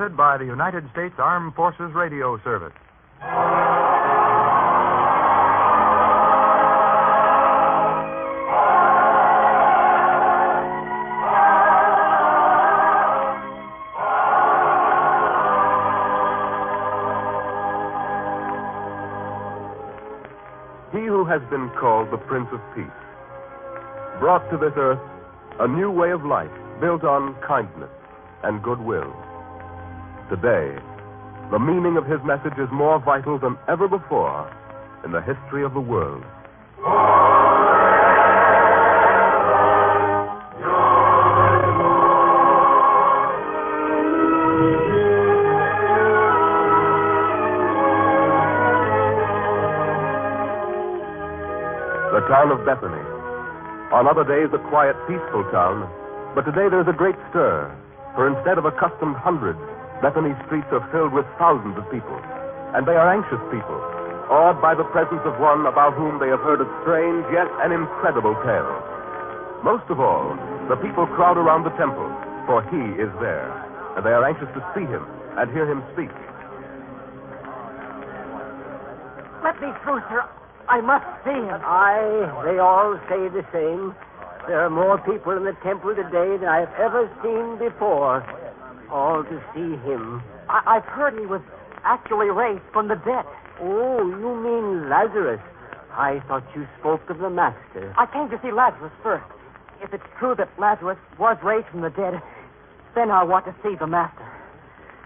presented by the United States Armed Forces Radio Service. He who has been called the Prince of Peace brought to this earth a new way of life built on kindness and goodwill. Today, the meaning of his message is more vital than ever before in the history of the world. The town of Bethany. On other days, a quiet, peaceful town. But today there's a great stir. For instead of accustomed hundreds, Bethany's streets are filled with thousands of people. And they are anxious people, awed by the presence of one about whom they have heard a strange yet an incredible tale. Most of all, the people crowd around the temple, for he is there. And they are anxious to see him and hear him speak. Let me through, sir. I must see him. Aye, they all say the same. There are more people in the temple today than I've ever seen before. All to see him. I- I've heard he was actually raised from the dead. Oh, you mean Lazarus. I thought you spoke of the Master. I came to see Lazarus first. If it's true that Lazarus was raised from the dead, then I want to see the Master.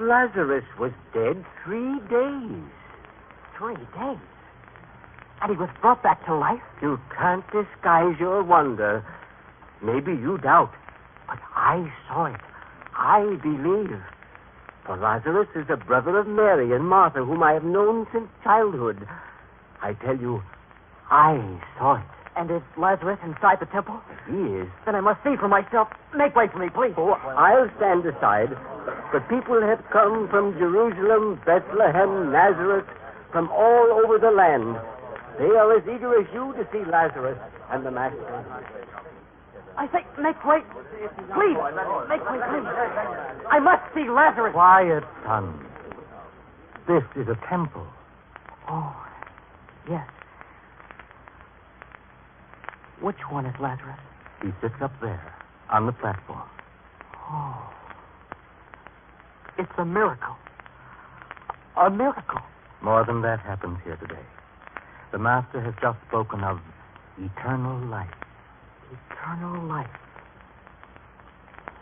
Lazarus was dead three days. Three days. And he was brought back to life? You can't disguise your wonder. Maybe you doubt, but I saw it. I believe. For Lazarus is a brother of Mary and Martha, whom I have known since childhood. I tell you, I saw it. And is Lazarus inside the temple? He is. Then I must see for myself. Make way for me, please. Oh, I'll stand aside. But people have come from Jerusalem, Bethlehem, Nazareth, from all over the land. They are as eager as you to see Lazarus and the Master. I say, make way. Please, make way, please. I must see Lazarus. Quiet, son. This is a temple. Oh, yes. Which one is Lazarus? He sits up there on the platform. Oh. It's a miracle. A miracle. More than that happens here today. The Master has just spoken of eternal life. Eternal life.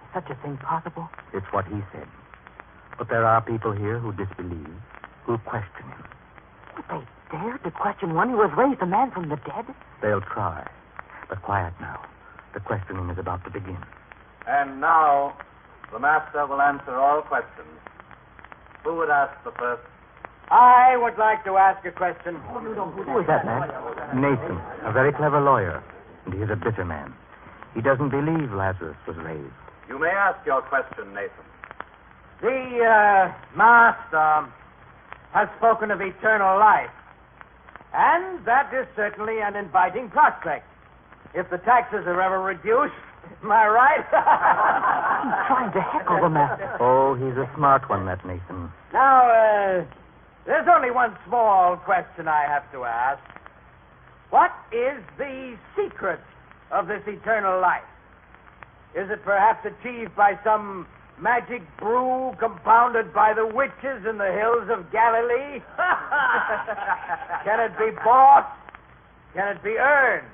Is such a thing possible? It's what he said. But there are people here who disbelieve, who question him. Would they dare to question one who has raised a man from the dead? They'll try. But quiet now. The questioning is about to begin. And now, the master will answer all questions. Who would ask the first? I would like to ask a question. Who is that man? Nathan, a very clever lawyer. And he is a bitter man. He doesn't believe Lazarus was raised. You may ask your question, Nathan. The uh, Master has spoken of eternal life. And that is certainly an inviting prospect. If the taxes are ever reduced, am I right? He's trying to heckle the master. Oh, he's a smart one, that Nathan. now, uh, there's only one small question I have to ask. What is the secret of this eternal life? Is it perhaps achieved by some magic brew compounded by the witches in the hills of Galilee? Can it be bought? Can it be earned?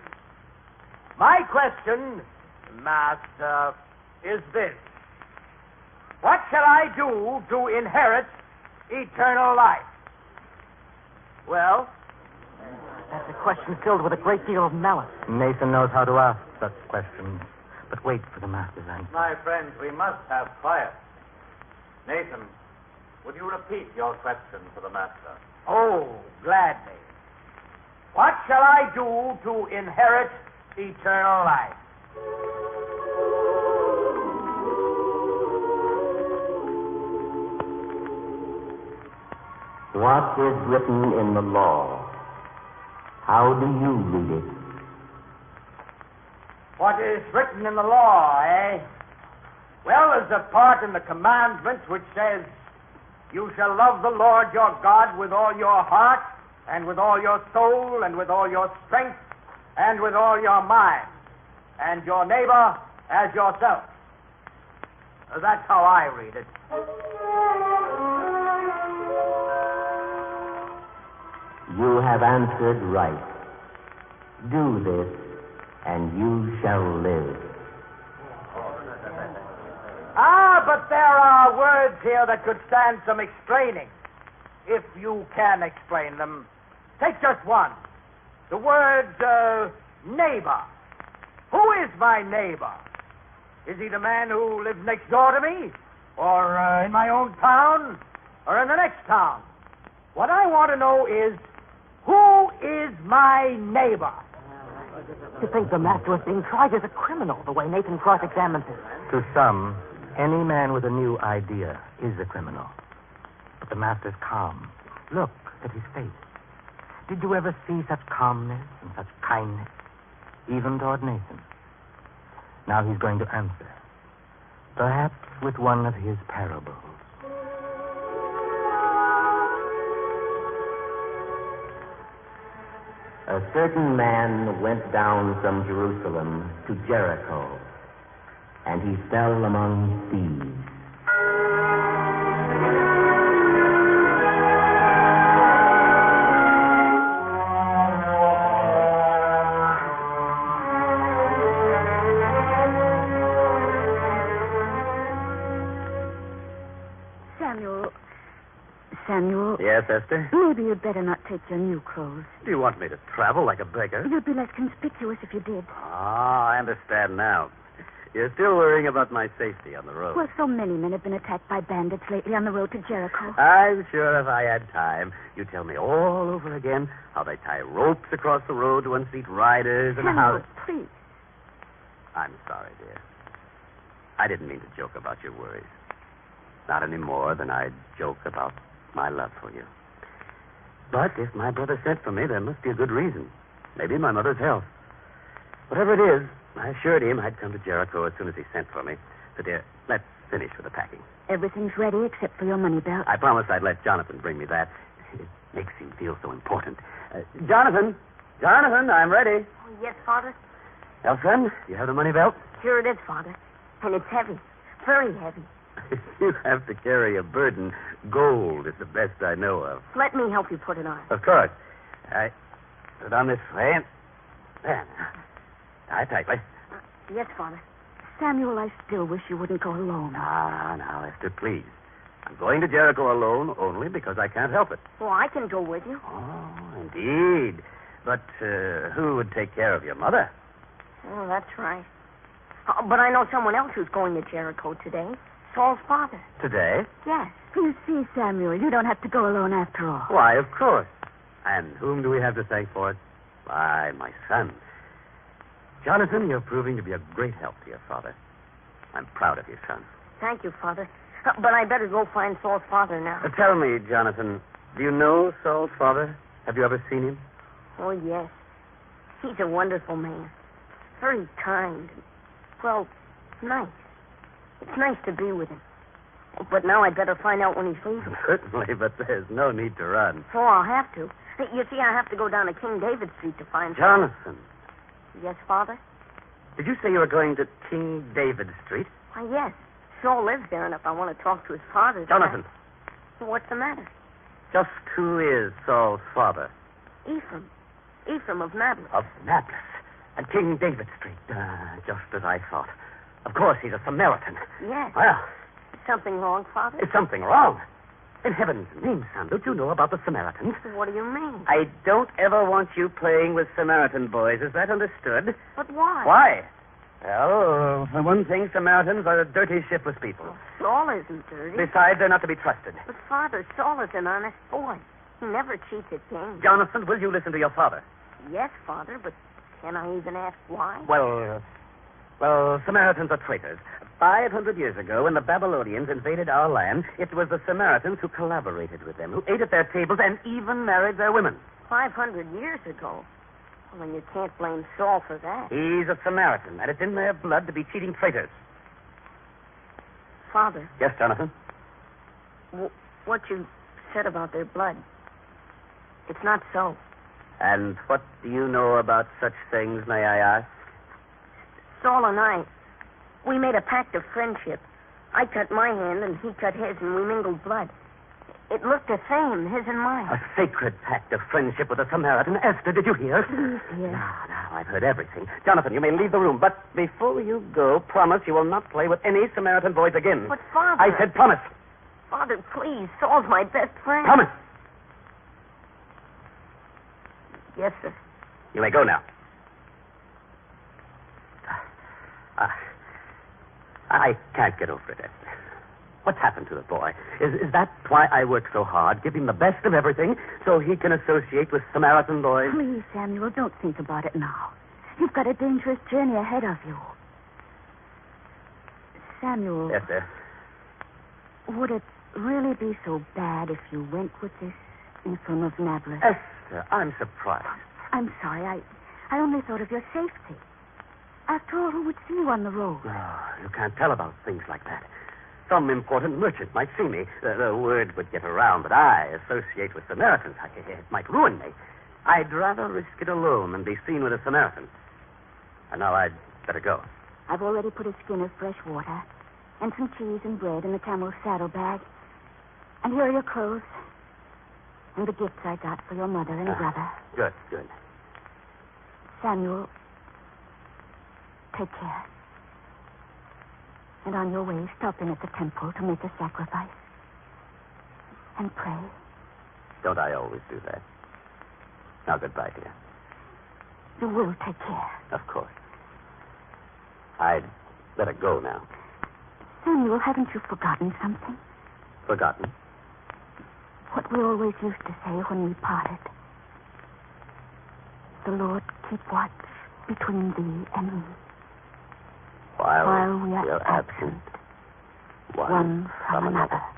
My question, Master, is this. What shall I do to inherit eternal life? Well, question filled with a great deal of malice. Nathan knows how to ask such questions. But wait for the Master's answer. My friends, we must have quiet. Nathan, would you repeat your question for the master? oh, gladly. What shall I do to inherit eternal life? What is written in the law? How do you read it? What is written in the law, eh? Well, there's a part in the commandments which says, You shall love the Lord your God with all your heart, and with all your soul, and with all your strength, and with all your mind, and your neighbor as yourself. That's how I read it. You have answered right. Do this, and you shall live. Ah, but there are words here that could stand some explaining. If you can explain them. Take just one. The word, uh, neighbor. Who is my neighbor? Is he the man who lives next door to me? Or uh, in my own town? Or in the next town? What I want to know is, who is my neighbor? To think the master was being tried as a criminal, the way Nathan cross-examined him. To some, any man with a new idea is a criminal. But the master's calm. Look at his face. Did you ever see such calmness and such kindness, even toward Nathan? Now he's going to answer. Perhaps with one of his parables. A certain man went down from Jerusalem to Jericho, and he fell among thieves. Samuel. Samuel, Yes, Esther? Maybe you'd better not take your new clothes. Do you want me to travel like a beggar? You'd be less conspicuous if you did. Ah, I understand now. You're still worrying about my safety on the road. Well, so many men have been attacked by bandits lately on the road to Jericho. I'm sure if I had time, you'd tell me all over again how they tie ropes across the road to unseat riders and Samuel, how. please. I'm sorry, dear. I didn't mean to joke about your worries. Not any more than I'd joke about my love for you. But if my brother sent for me, there must be a good reason. Maybe my mother's health. Whatever it is, I assured him I'd come to Jericho as soon as he sent for me. So, dear, let's finish with the packing. Everything's ready except for your money belt. I promised I'd let Jonathan bring me that. It makes him feel so important. Uh, Jonathan! Jonathan, I'm ready. Yes, Father. Well, son, you have the money belt? Sure it is, Father. And it's heavy. Very heavy. If you have to carry a burden, gold is the best I know of. Let me help you put it on. Of course. I put it on this way and there. now. Tie it tightly. Yes, Father. Samuel, I still wish you wouldn't go alone. Now, now, Esther, please. I'm going to Jericho alone only because I can't help it. Well, I can go with you. Oh, indeed. But uh, who would take care of your mother? Oh, that's right. Oh, but I know someone else who's going to Jericho today. Saul's father. Today? Yes. You see, Samuel, you don't have to go alone after all. Why, of course. And whom do we have to thank for it? Why, my son. Jonathan, you're proving to be a great help to your father. I'm proud of you, son. Thank you, Father. Uh, But I better go find Saul's father now. Uh, tell me, Jonathan, do you know Saul's father? Have you ever seen him? Oh, yes. He's a wonderful man. Very kind. Well, nice. It's nice to be with him. But now I'd better find out when he's leaving. Certainly, but there's no need to run. Oh, I'll have to. You see, I have to go down to King David Street to find Jonathan, Yes, Father? did you say you were going to King David Street? Why, yes. Saul lives there, and if I want to talk to his father... Jonathan, I- What's the matter? just who is Saul's father? Ephraim. Ephraim of Nablus. Of Nablus and King David Street. Uh, just as I thought. Of course, he's a Samaritan. Yes. Well, Something wrong, Father? is something wrong? In heaven's name, son, don't you know about the Samaritans? What do you mean? I don't ever want you playing with Samaritan boys. Is that understood? But why? Why? Well, for one thing, Samaritans are dirty, shiftless people. Saul isn't dirty. Besides, they're not to be trusted. But, Father, Saul is an honest boy. He never cheats at games. Jonathan, will you listen to your father? Yes, Father, but can I even ask why? Well, well, Samaritans are traitors. Five hundred years ago, when the Babylonians invaded our land, it was the Samaritans who collaborated with them, who ate at their tables, and even married their women. Five hundred years ago. Well, then you can't blame Saul for that. He's a Samaritan, and it's in their blood to be cheating traitors. Father, Yes, Jonathan? w- what you said about their blood, it's not so. And what do you know about such things, may I ask? Saul and I, we made a pact of friendship. I cut my hand and he cut his, and we mingled blood. It looked the same, his and mine. A sacred pact of friendship with a Samaritan. Esther, did you hear? Please, dear. Now, now, I've heard everything. Jonathan, you may leave the room, but before you go, promise you will not play with any Samaritan boys again. But, Father. I said promise. Father, please. Saul's my best friend. Promise. Yes, sir. You may go now. I, I can't get over it, Esther. What's happened to the boy? Is, is that why I work so hard? Give him the best of everything so he can associate with Samaritan boys? Please, Samuel, don't think about it now. You've got a dangerous journey ahead of you. Samuel, Esther, would it really be so bad if you went with this of Nablus? Esther, I'm surprised. I'm sorry. I, I only thought of your safety. After all, who would see you on the road? Oh, you can't tell about things like that. Some important merchant might see me. The, the word would get around that I associate with Samaritans. I, it might ruin me. I'd rather risk it alone than be seen with a Samaritan. And now I'd better go. I've already put a skin of fresh water and some cheese and bread in the camel's saddlebag. And here are your clothes and the gifts I got for your mother and Ah. brother. Good, good. Samuel, take care. And on your way, stop in at the temple to make a sacrifice. And pray. Don't I always do that? Now, goodbye, dear. You will take care. Of course. I'd better go now. Samuel, haven't you forgotten something? Forgotten? What we always used to say when we parted. The Lord keep watch between thee and me. While, While we are you're absent, one, one from another. And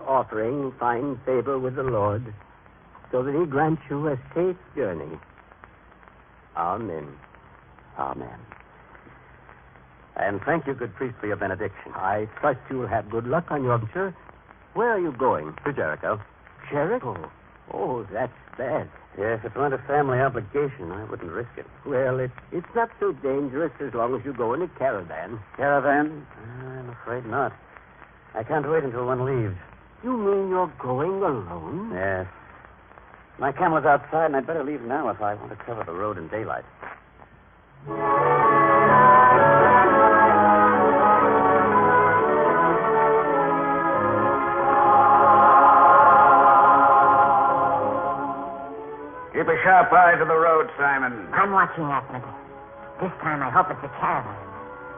your offering find favor with the Lord, so that he grant you a safe journey. Amen. Amen. And thank you, good priest, for your benediction. I trust you will have good luck on your venture. Where are you going? To Jericho. Jericho. Oh, oh that's bad. Yes, if it weren't a family obligation, I wouldn't risk it. Well, it, it's not so dangerous as long as you go in a caravan. Caravan? I'm afraid not. I can't wait until one leaves. You mean you're going alone? Yes. My camel's outside, and I'd better leave now if I want to cover the road in daylight. Keep a sharp eye to the road, Simon. I'm watching Ahmed. This time I hope it's a caravan.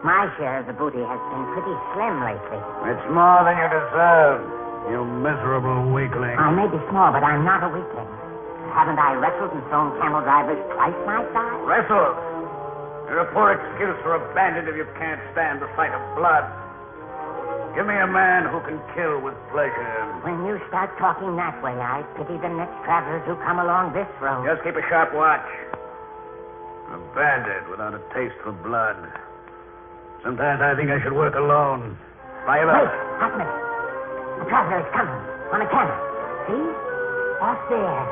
My share of the booty has been pretty slim lately. It's more than you deserve, you miserable weakling. I may be small, but I'm not a weakling. Haven't I wrestled and thrown camel drivers twice my size? Wrestled? You're a poor excuse for a bandit if you can't stand the sight of blood. Give me a man who can kill with pleasure. When you start talking that way, I pity the next travelers who come along this road. Just keep a sharp watch. A bandit without a taste for blood. Sometimes I think I should work alone. Fire Wait, up. Ahmed. The traveler is coming on a camel. See? Off there.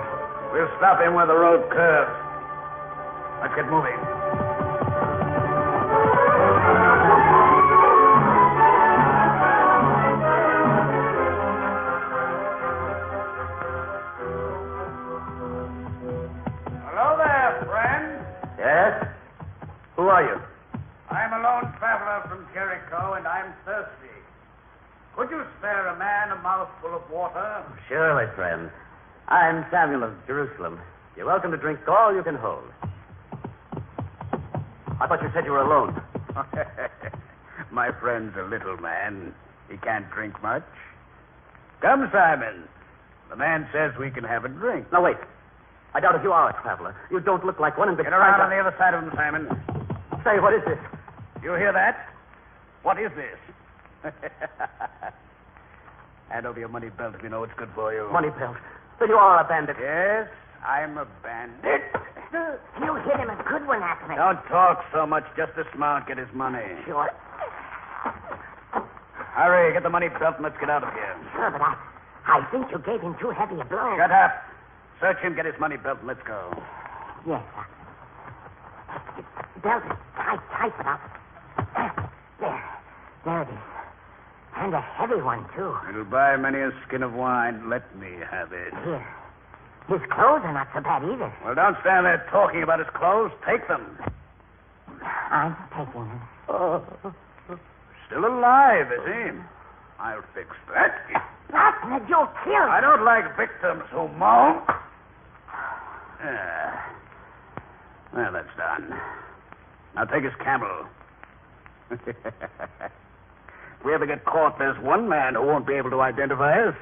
We'll stop him where the road curves. Let's get moving. Hello there, friend. Yes? Who are you? I'm a lone traveler from Jericho, and I'm thirsty. Could you spare a man a mouthful of water? Surely, friend. I'm Samuel of Jerusalem. You're welcome to drink all you can hold. I thought you said you were alone. My friend's a little man. He can't drink much. Come, Simon. The man says we can have a drink. Now, wait. I doubt if you are a traveler. You don't look like one, and Get around on the other side of him, Simon. Say, what is this? You hear that? What is this? Hand over your money belt if you know it's good for you. Money belt. So you are a bandit. Yes, I'm a bandit. You hit him a good one, Atman. Don't talk so much. Just dismount, get his money. Sure. Hurry, get the money belt and let's get out of here. Sure, but I, I think you gave him too heavy a blow. Shut up. Search him, get his money belt, and let's go. Yes, sir. Belt is tight, tight, but There. There it is. And a heavy one, too. It'll buy many a skin of wine. Let me have it. Here. His clothes are not so bad either. Well, don't stand there talking about his clothes. Take them. I'm taking them. Oh. Still alive, is he? I'll fix that. Atman, you'll kill I don't like victims who moan. Yeah. Well, that's done. Now take his camel. if we ever get caught, there's one man who won't be able to identify us.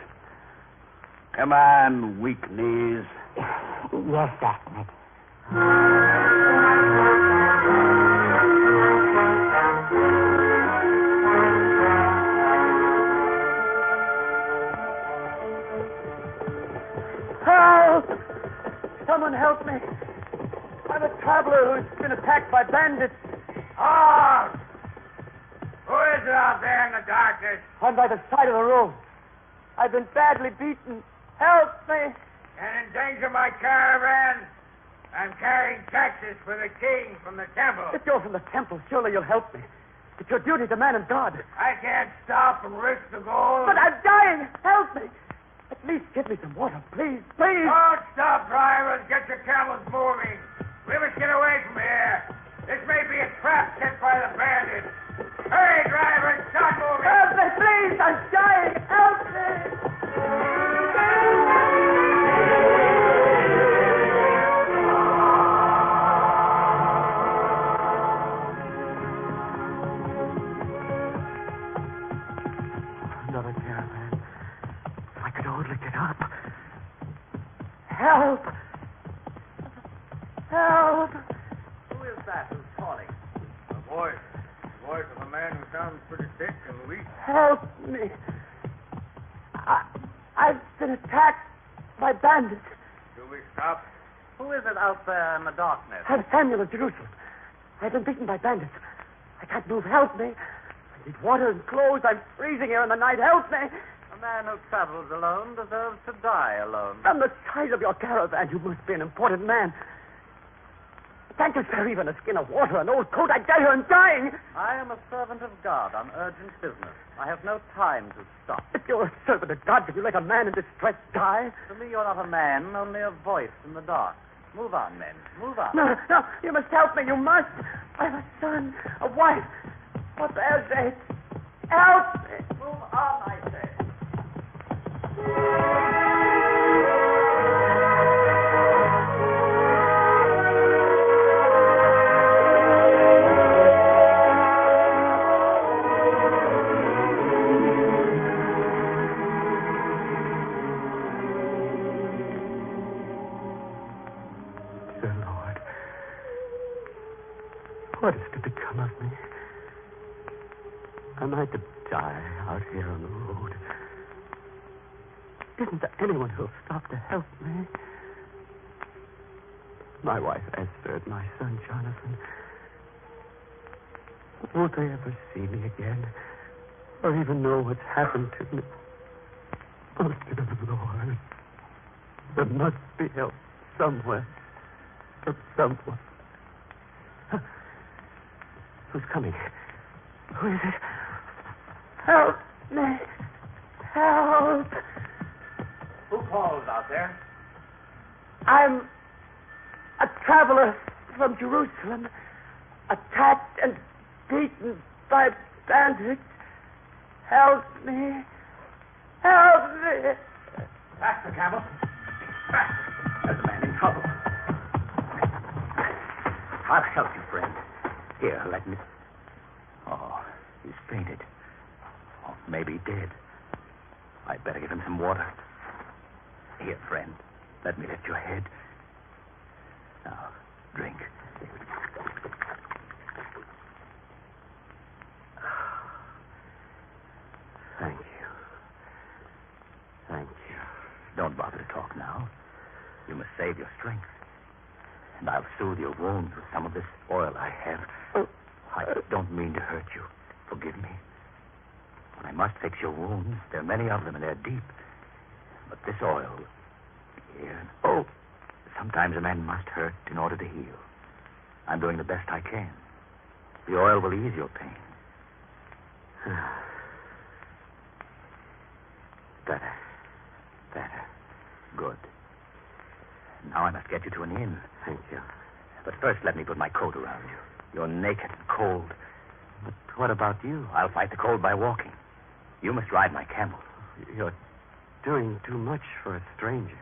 Come on, weak knees. Yes, Atman. Help! Someone help me. I'm a traveler who's been attacked by bandits. Oh! Who is it out there in the darkness? I'm by the side of the road. I've been badly beaten. Help me! And endanger my caravan? I'm carrying taxes for the king from the temple. If you're from the temple, surely you'll help me. It's your duty to man and God. I can't stop and risk the gold. But I'm dying. Help me. At least give me some water, please, please. Don't stop, drivers. Get your camels moving. We must get away from here. This may be a trap set by the bandits. Hurry, drivers. Start moving. Help me, please. I'm dying. Help me. Sounds pretty sick and weak. Help me. I, I've been attacked by bandits. Do we stop? Who is it out there in the darkness? I'm Samuel of Jerusalem. I've been beaten by bandits. I can't move. Help me. I need water and clothes. I'm freezing here in the night. Help me. A man who travels alone deserves to die alone. From the size of your caravan, you must be an important man. Can't you spare even a skin of water, an old coat? I tell you, I'm dying. I am a servant of God on urgent business. I have no time to stop. If you're a servant of God, can you let a man in distress die? To me, you're not a man, only a voice in the dark. Move on, men. Move on. No, no, you must help me. You must. I have a son, a wife. What sake. Help me. Move on, I say. Won't they ever see me again? Or even know what's happened to me? Oh, dear Lord. There must be help somewhere. From someone. Who's coming? Who is it? Help me. Help. Who calls out there? I'm a traveler from Jerusalem, attacked and beaten by bandits. Help me. Help me. Faster, Campbell. Faster. There's a man in trouble. I'll help you, friend. Here, let me. Oh, he's fainted. Oh, maybe dead. I'd better give him some water. Here, friend. Let me lift your head. Now, drink. Thank you. Thank you. Don't bother to talk now. You must save your strength. And I'll soothe your wounds with some of this oil I have. I don't mean to hurt you. Forgive me. But I must fix your wounds. There are many of them, and they're deep. But this oil. Here. Oh! Sometimes a man must hurt in order to heal. I'm doing the best I can. The oil will ease your pain. Better. Better. Good. Now I must get you to an inn. Thank you. But first, let me put my coat around you. You're naked and cold. But what about you? I'll fight the cold by walking. You must ride my camel. You're doing too much for a stranger.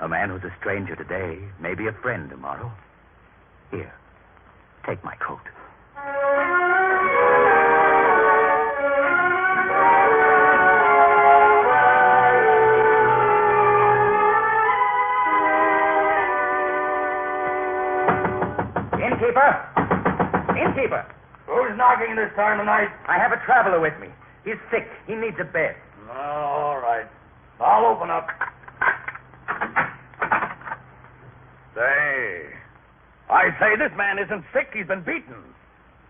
A man who's a stranger today may be a friend tomorrow. Here, take my coat. Innkeeper! Who's knocking this time of night? I have a traveler with me. He's sick. He needs a bed. Oh, all right. I'll open up. Say, I say this man isn't sick. He's been beaten.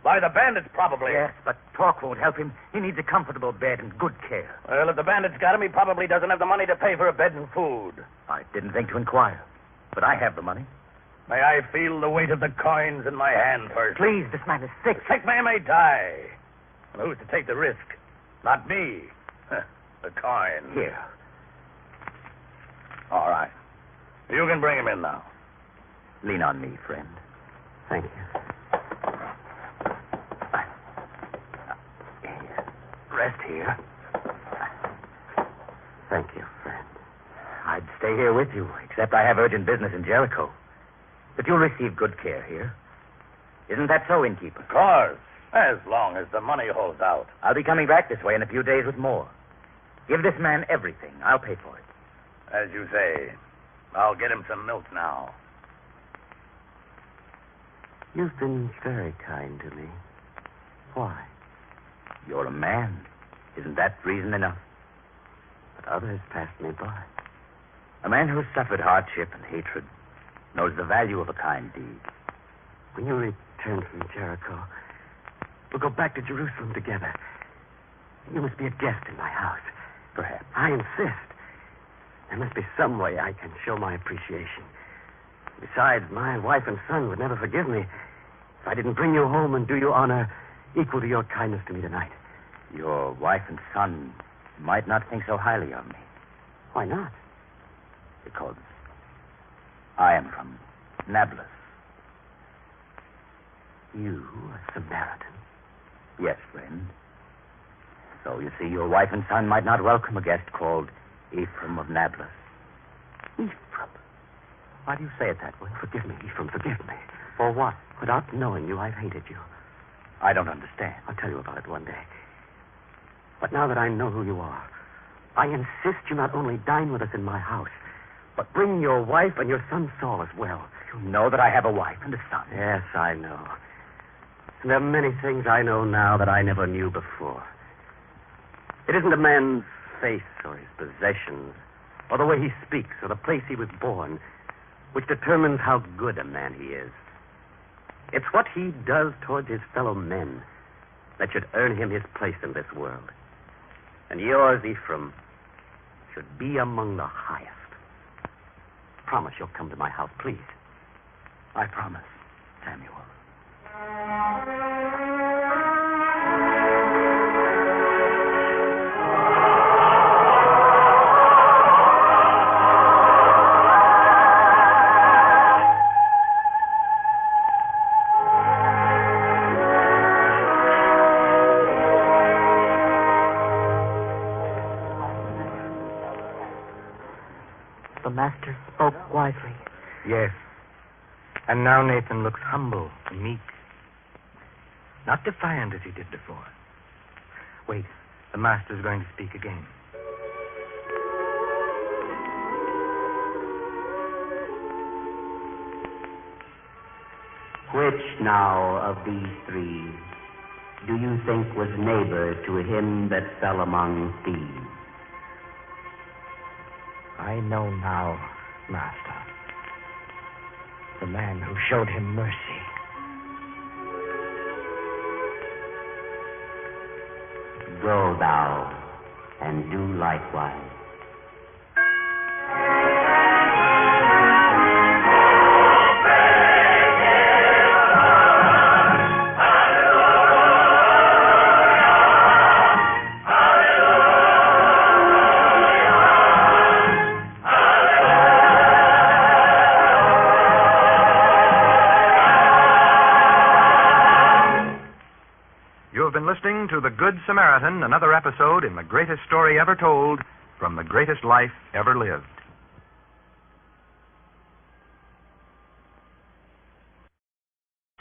By the bandits, probably. Yes, but talk won't help him. He needs a comfortable bed and good care. Well, if the bandits got him, he probably doesn't have the money to pay for a bed and food. I didn't think to inquire, but I have the money. May I feel the weight of the coins in my hand first? Please, this man is sick. The sick man may die. Well, who's to take the risk? Not me. the coin. Here. All right. You can bring him in now. Lean on me, friend. Thank you. Rest here. Thank you, friend. I'd stay here with you, except I have urgent business in Jericho. But you'll receive good care here. Isn't that so, innkeeper? Of course. As long as the money holds out. I'll be coming back this way in a few days with more. Give this man everything. I'll pay for it. As you say. I'll get him some milk now. You've been very kind to me. Why? You're a man. Isn't that reason enough? But others passed me by. A man who suffered hardship and hatred knows the value of a kind deed. When you return from Jericho, we'll go back to Jerusalem together. You must be a guest in my house. Perhaps. I insist. There must be some way I can show my appreciation. Besides, my wife and son would never forgive me if I didn't bring you home and do you honor equal to your kindness to me tonight. Your wife and son might not think so highly of me Why not? because I am from Nablus. You, a Samaritan. Yes, friend. So you see, your wife and son might not welcome a guest called Ephraim of Nablus. Ephraim. Why do you say it that way? Forgive me, Ephraim, forgive me. For what? Without knowing you, I've hated you. I don't understand. I'll tell you about it one day. But now that I know who you are, I insist you not only dine with us in my house, but bring your wife and your son Saul as well. You know that I have a wife and a son. Yes, I know. And there are many things I know now that I never knew before. It isn't a man's face or his possessions or the way he speaks or the place he was born which determines how good a man he is. It's what he does towards his fellow men that should earn him his place in this world. And yours, Ephraim, should be among the highest. Promise you'll come to my house, please. I promise, Samuel. And now Nathan looks humble and meek. Not defiant as he did before. Wait, the master's going to speak again. Which now of these three do you think was neighbor to him that fell among thieves? I know now, master. The man who showed him mercy. Go thou and do likewise. Samaritan, another episode in the greatest story ever told from the greatest life ever lived.